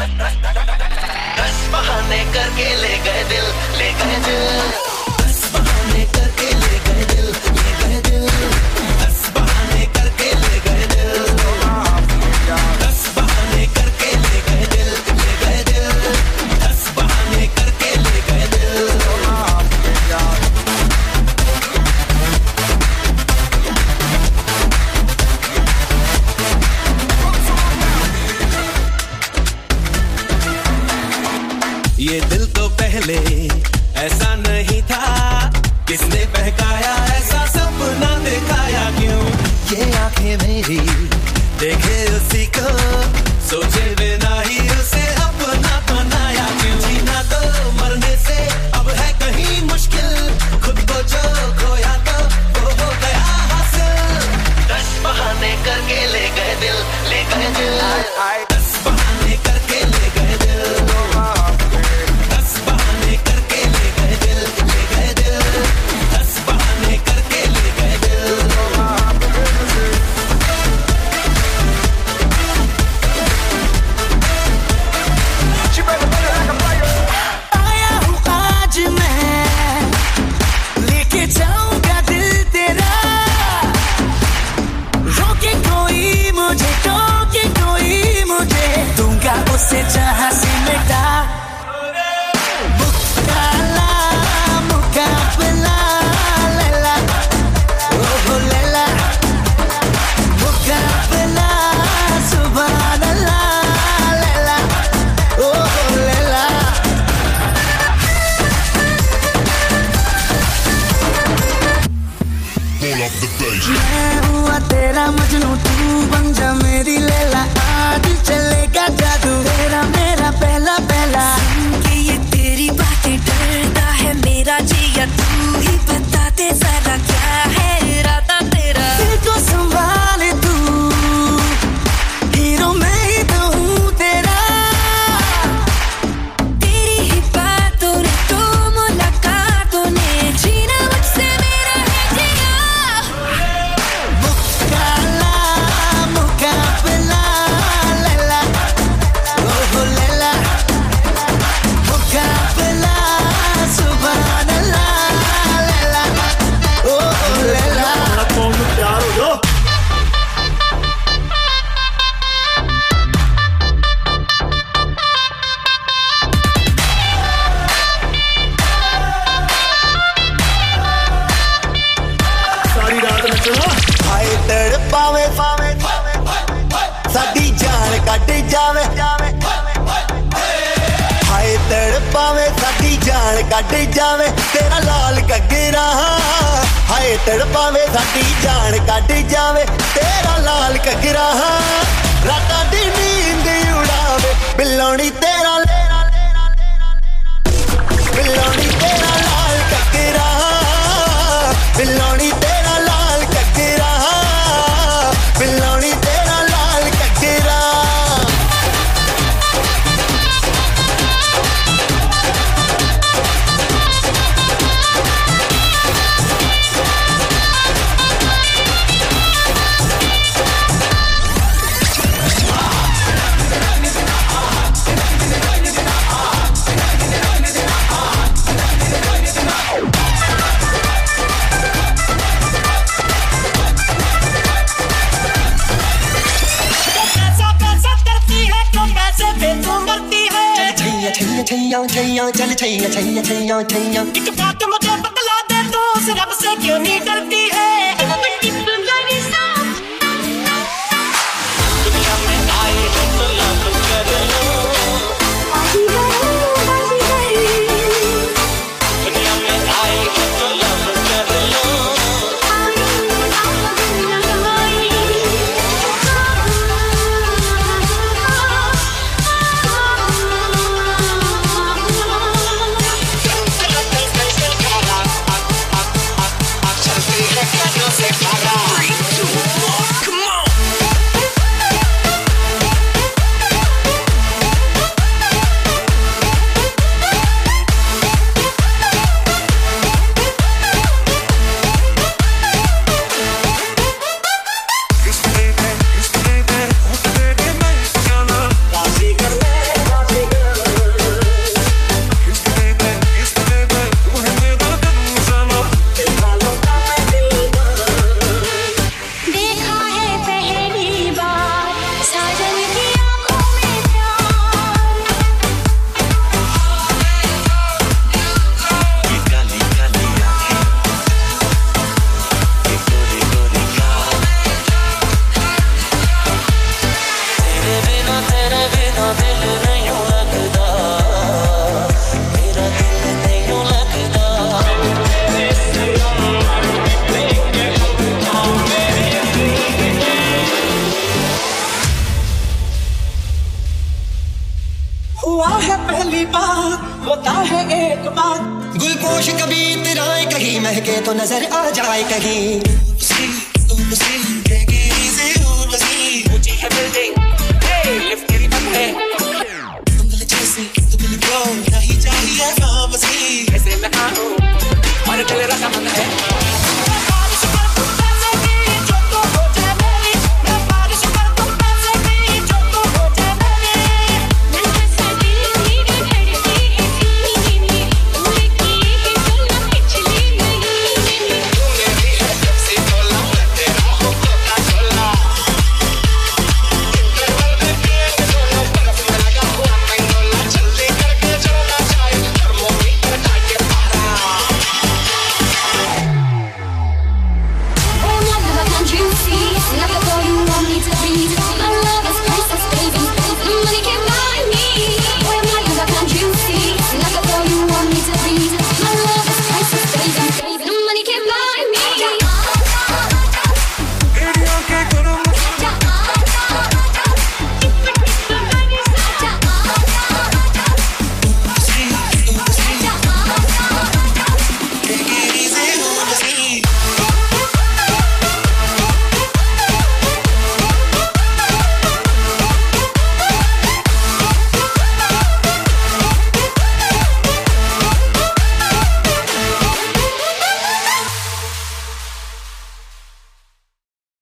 I'm not. tea. ਪਾਵੇ ਸਾਡੀ ਜਾਨ ਕੱਢ ਜਾਵੇ ਹਾਏ ਤੜ ਪਾਵੇ ਸਾਡੀ ਜਾਨ ਕੱਢ ਜਾਵੇ ਤੇਰਾ ਲਾਲ ਕੱਗਰਾ ਹਾਏ ਤੜ ਪਾਵੇ ਸਾਡੀ ਜਾਨ ਕੱਢ ਜਾਵੇ ਤੇਰਾ ਲਾਲ ਕੱਗਰਾ ਰਾਤਾਂ ਦੀ ਨੀਂਦ ਉਡਾਵੇ ਬਿੱਲੋਣੀ ਤੇਰਾ छैया चल छैया छैया छैया छैया एक बात मुझे बतला दे तो उस रब से क्यों नहीं डरती है? कहीं